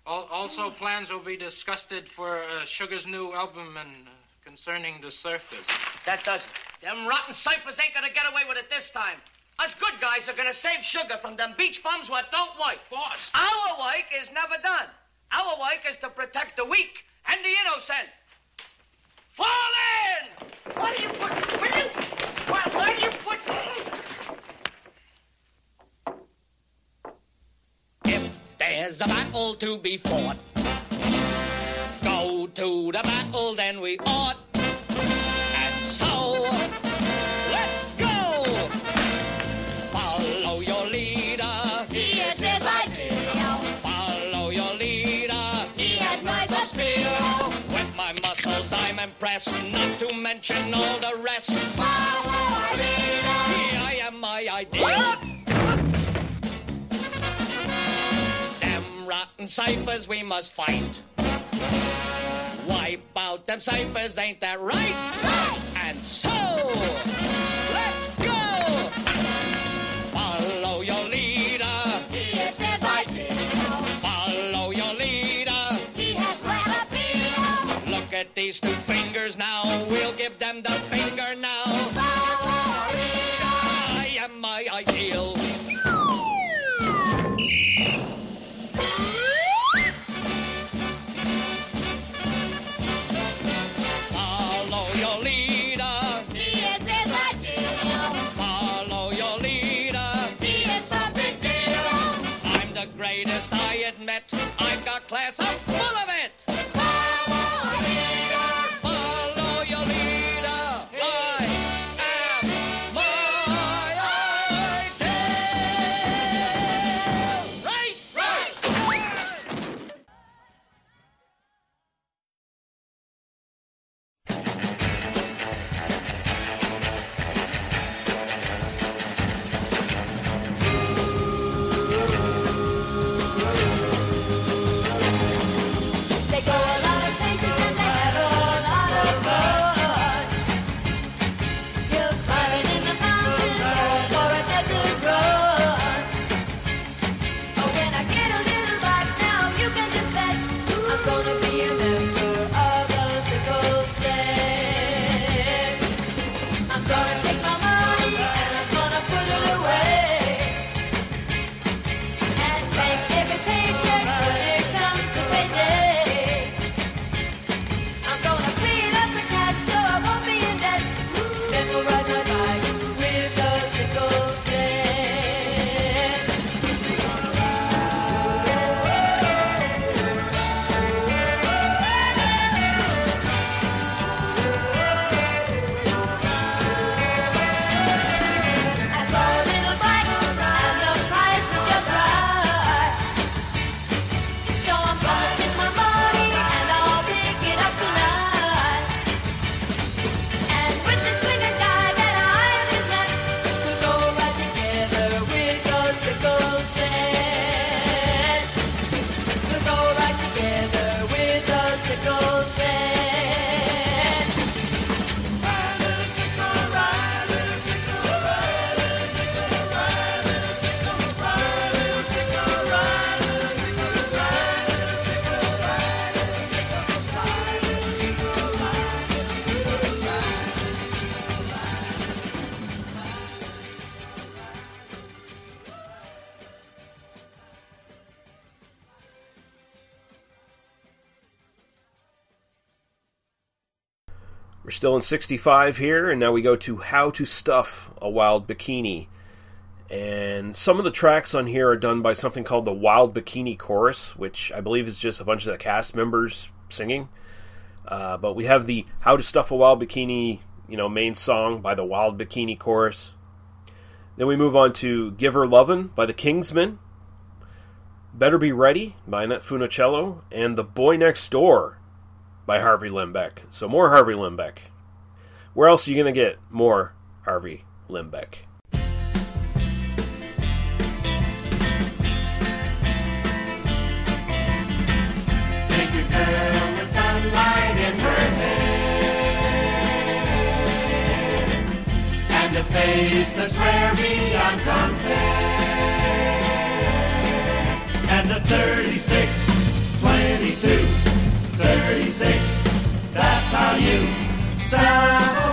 Al- also, plans will be discussed for uh, Sugar's new album and uh, concerning the surfers. That does it. Them rotten ciphers ain't gonna get away with it this time. Us good guys are gonna save sugar from them beach bums what don't work. Boss. Our work is never done. Our work is to protect the weak and the innocent. Fall in! What do you put? Will you? What, why do you put? If there's a battle to be fought. Go to the battle, then we ought. Muscles, not to mention all the rest. Follow leader. I am my ideal. Them rotten ciphers we must fight. Wipe out them ciphers, ain't that right? And so, let's go! Follow your leader. Yes, yes, I do. Follow your leader. He has sweat appeal. Look at these two now. We'll give them the finger now. still in 65 here, and now we go to How to Stuff a Wild Bikini. And some of the tracks on here are done by something called the Wild Bikini Chorus, which I believe is just a bunch of the cast members singing. Uh, but we have the How to Stuff a Wild Bikini, you know, main song by the Wild Bikini Chorus. Then we move on to Give Her Lovin' by the Kingsmen. Better Be Ready by Annette Funicello. And The Boy Next Door by Harvey Lembeck. So more Harvey Lembeck. Where else are you going to get more Harvey Lembeck? face that's rare beyond compare. And the 36, 22, 36, that's how you Gustavo.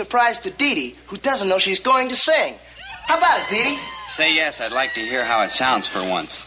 surprise to Dee Dee, who doesn't know she's going to sing. How about it, Dee Dee? Say yes, I'd like to hear how it sounds for once.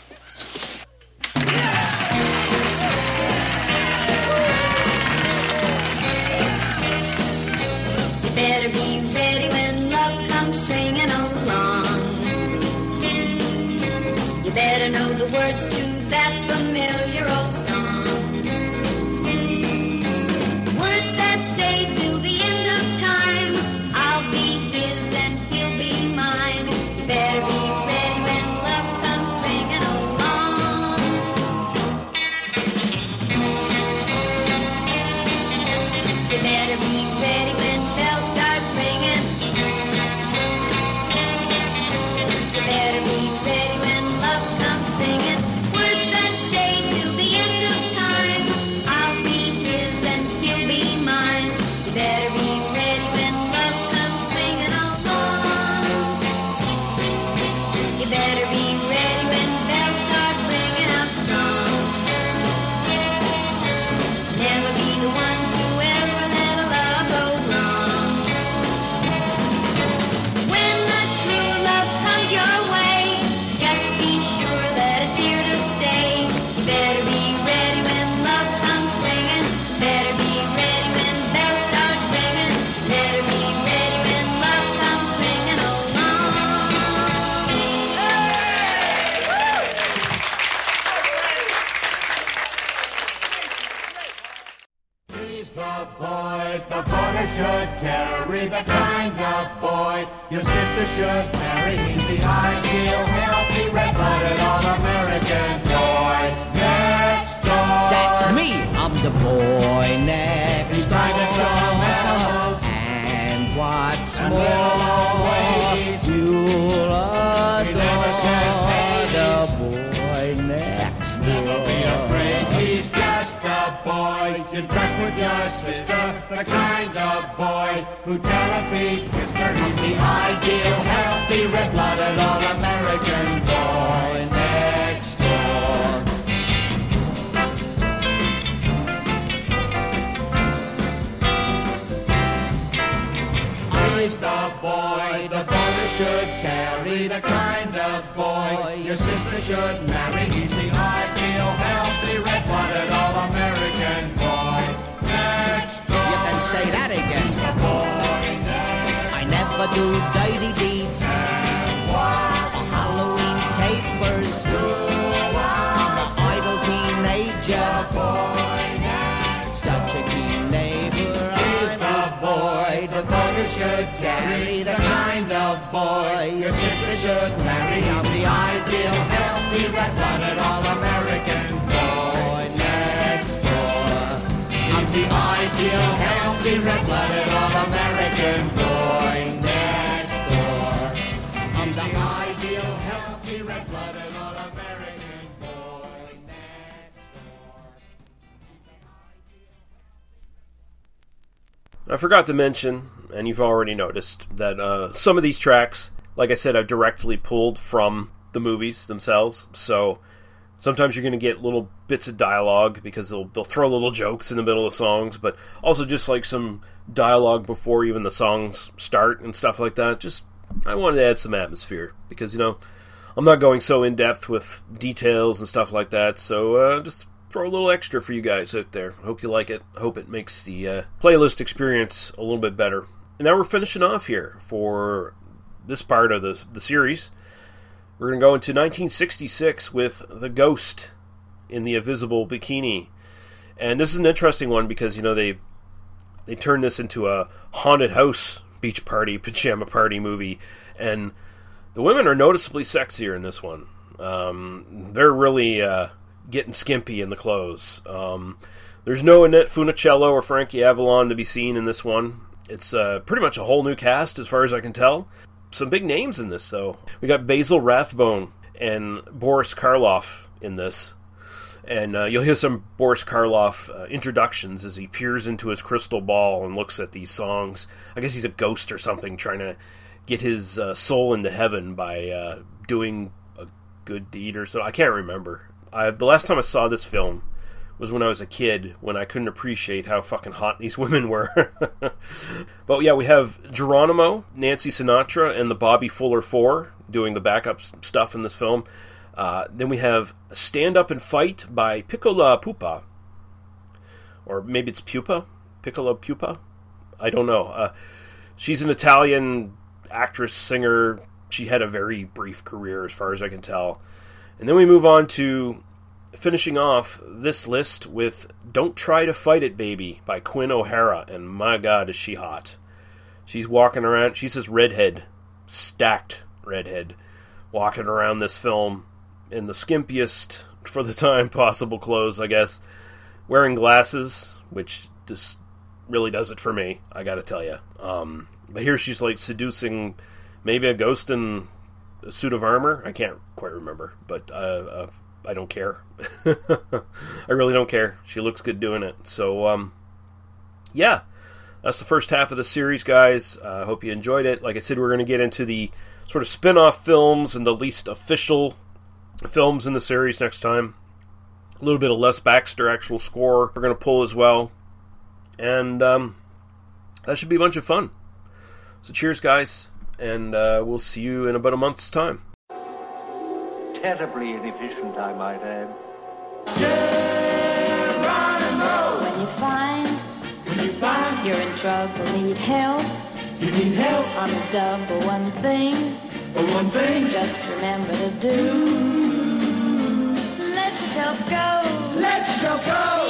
Forgot to mention, and you've already noticed, that uh, some of these tracks, like I said, are directly pulled from the movies themselves. So sometimes you're going to get little bits of dialogue because they'll they'll throw little jokes in the middle of songs, but also just like some dialogue before even the songs start and stuff like that. Just I wanted to add some atmosphere because you know I'm not going so in depth with details and stuff like that. So uh, just throw a little extra for you guys out there. Hope you like it. Hope it makes the uh, playlist experience a little bit better. And now we're finishing off here for this part of the the series. We're going to go into 1966 with The Ghost in the Invisible Bikini. And this is an interesting one because, you know, they they turned this into a haunted house beach party, pajama party movie. And the women are noticeably sexier in this one. Um, they're really uh, getting skimpy in the clothes. Um, there's no Annette Funicello or Frankie Avalon to be seen in this one. It's uh, pretty much a whole new cast as far as I can tell. Some big names in this, though. We got Basil Rathbone and Boris Karloff in this. And uh, you'll hear some Boris Karloff uh, introductions as he peers into his crystal ball and looks at these songs. I guess he's a ghost or something trying to get his uh, soul into heaven by uh, doing a good deed or so. I can't remember. I, the last time I saw this film was when I was a kid, when I couldn't appreciate how fucking hot these women were. but yeah, we have Geronimo, Nancy Sinatra, and the Bobby Fuller Four doing the backup stuff in this film. Uh, then we have Stand Up and Fight by Piccola Pupa. Or maybe it's Pupa? Piccola Pupa? I don't know. Uh, she's an Italian actress, singer. She had a very brief career, as far as I can tell. And then we move on to finishing off this list with Don't Try to Fight It, Baby by Quinn O'Hara. And my God, is she hot. She's walking around, she's this redhead, stacked redhead, walking around this film in the skimpiest, for the time, possible clothes, I guess. Wearing glasses, which this really does it for me, I gotta tell you. Um, but here she's like seducing maybe a ghost in a suit of armor. I can't quite remember, but uh, uh, I don't care. I really don't care. She looks good doing it. So, um, yeah, that's the first half of the series, guys. I uh, hope you enjoyed it. Like I said, we're going to get into the sort of spin off films and the least official films in the series next time. A little bit of Les Baxter actual score we're going to pull as well. And um, that should be a bunch of fun. So, cheers, guys. And uh, we'll see you in about a month's time. Terribly inefficient, I might add. When you find, when you find you're in trouble, need help. You need help On the double, one thing, for one thing. just remember to do. Let yourself go. Let yourself go.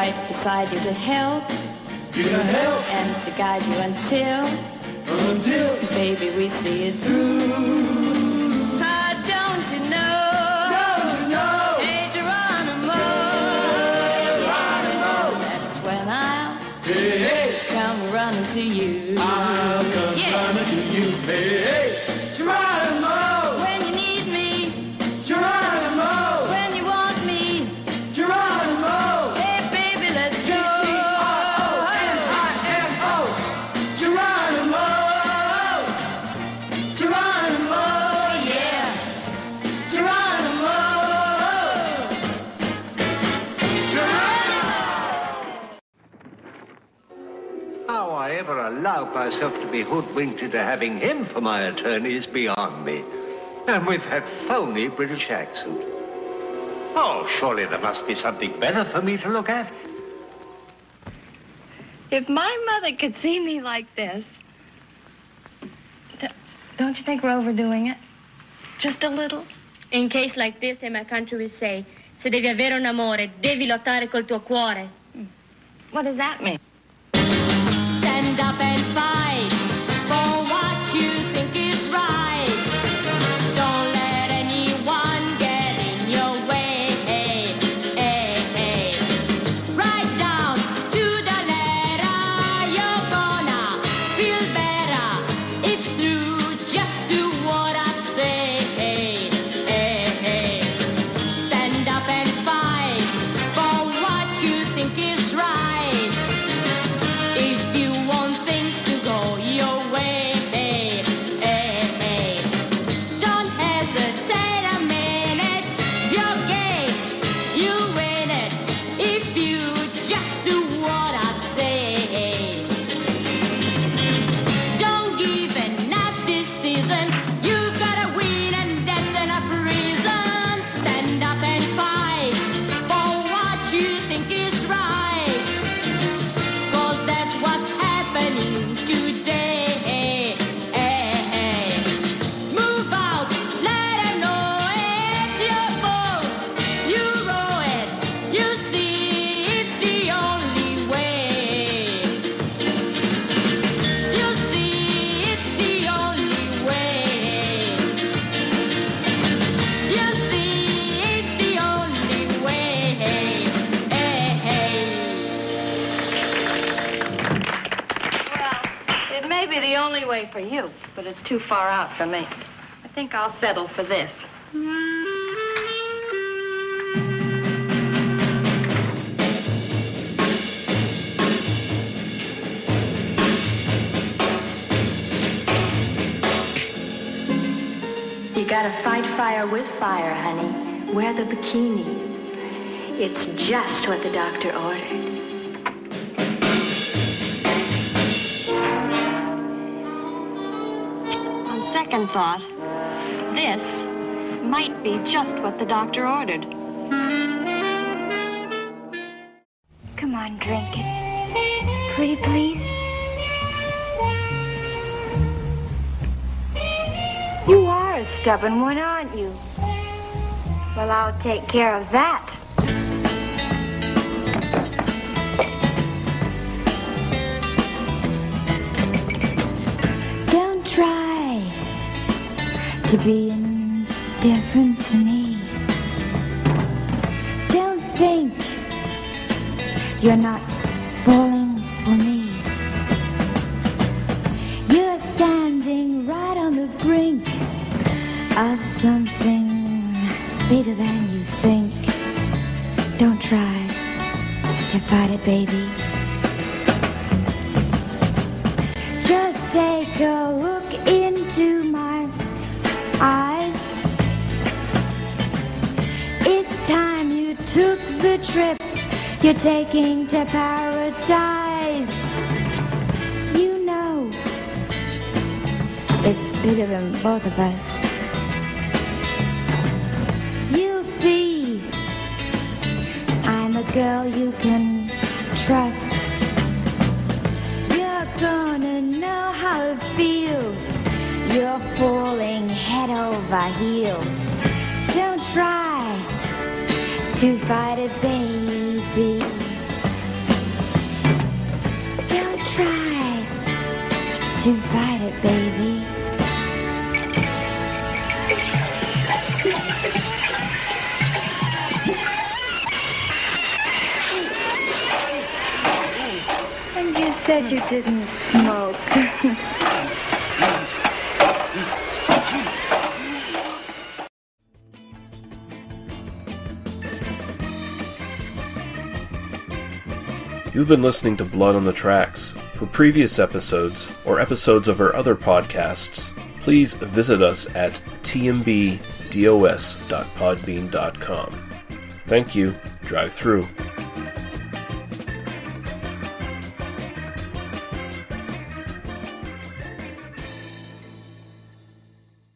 Right beside you to help. You to help. And to guide you until. Until. Baby, we see it through. Allowed myself to be hoodwinked into having him for my attorney is beyond me. And with that phony British accent. Oh, surely there must be something better for me to look at. If my mother could see me like this, don't you think we're overdoing it? Just a little? In case like this, in my country we say, se devi avere un amore, devi lottare col tuo cuore. Hmm. What does that mean? Stand up the only way for you, but it's too far out for me. I think I'll settle for this. You gotta fight fire with fire, honey. Wear the bikini. It's just what the doctor ordered. Second thought, this might be just what the doctor ordered. Come on, drink it. Pretty please. You are a stubborn one, aren't you? Well, I'll take care of that. To be indifferent to me. Don't think you're not been listening to Blood on the Tracks. For previous episodes or episodes of our other podcasts, please visit us at tmbdos.podbean.com. Thank you. Drive through.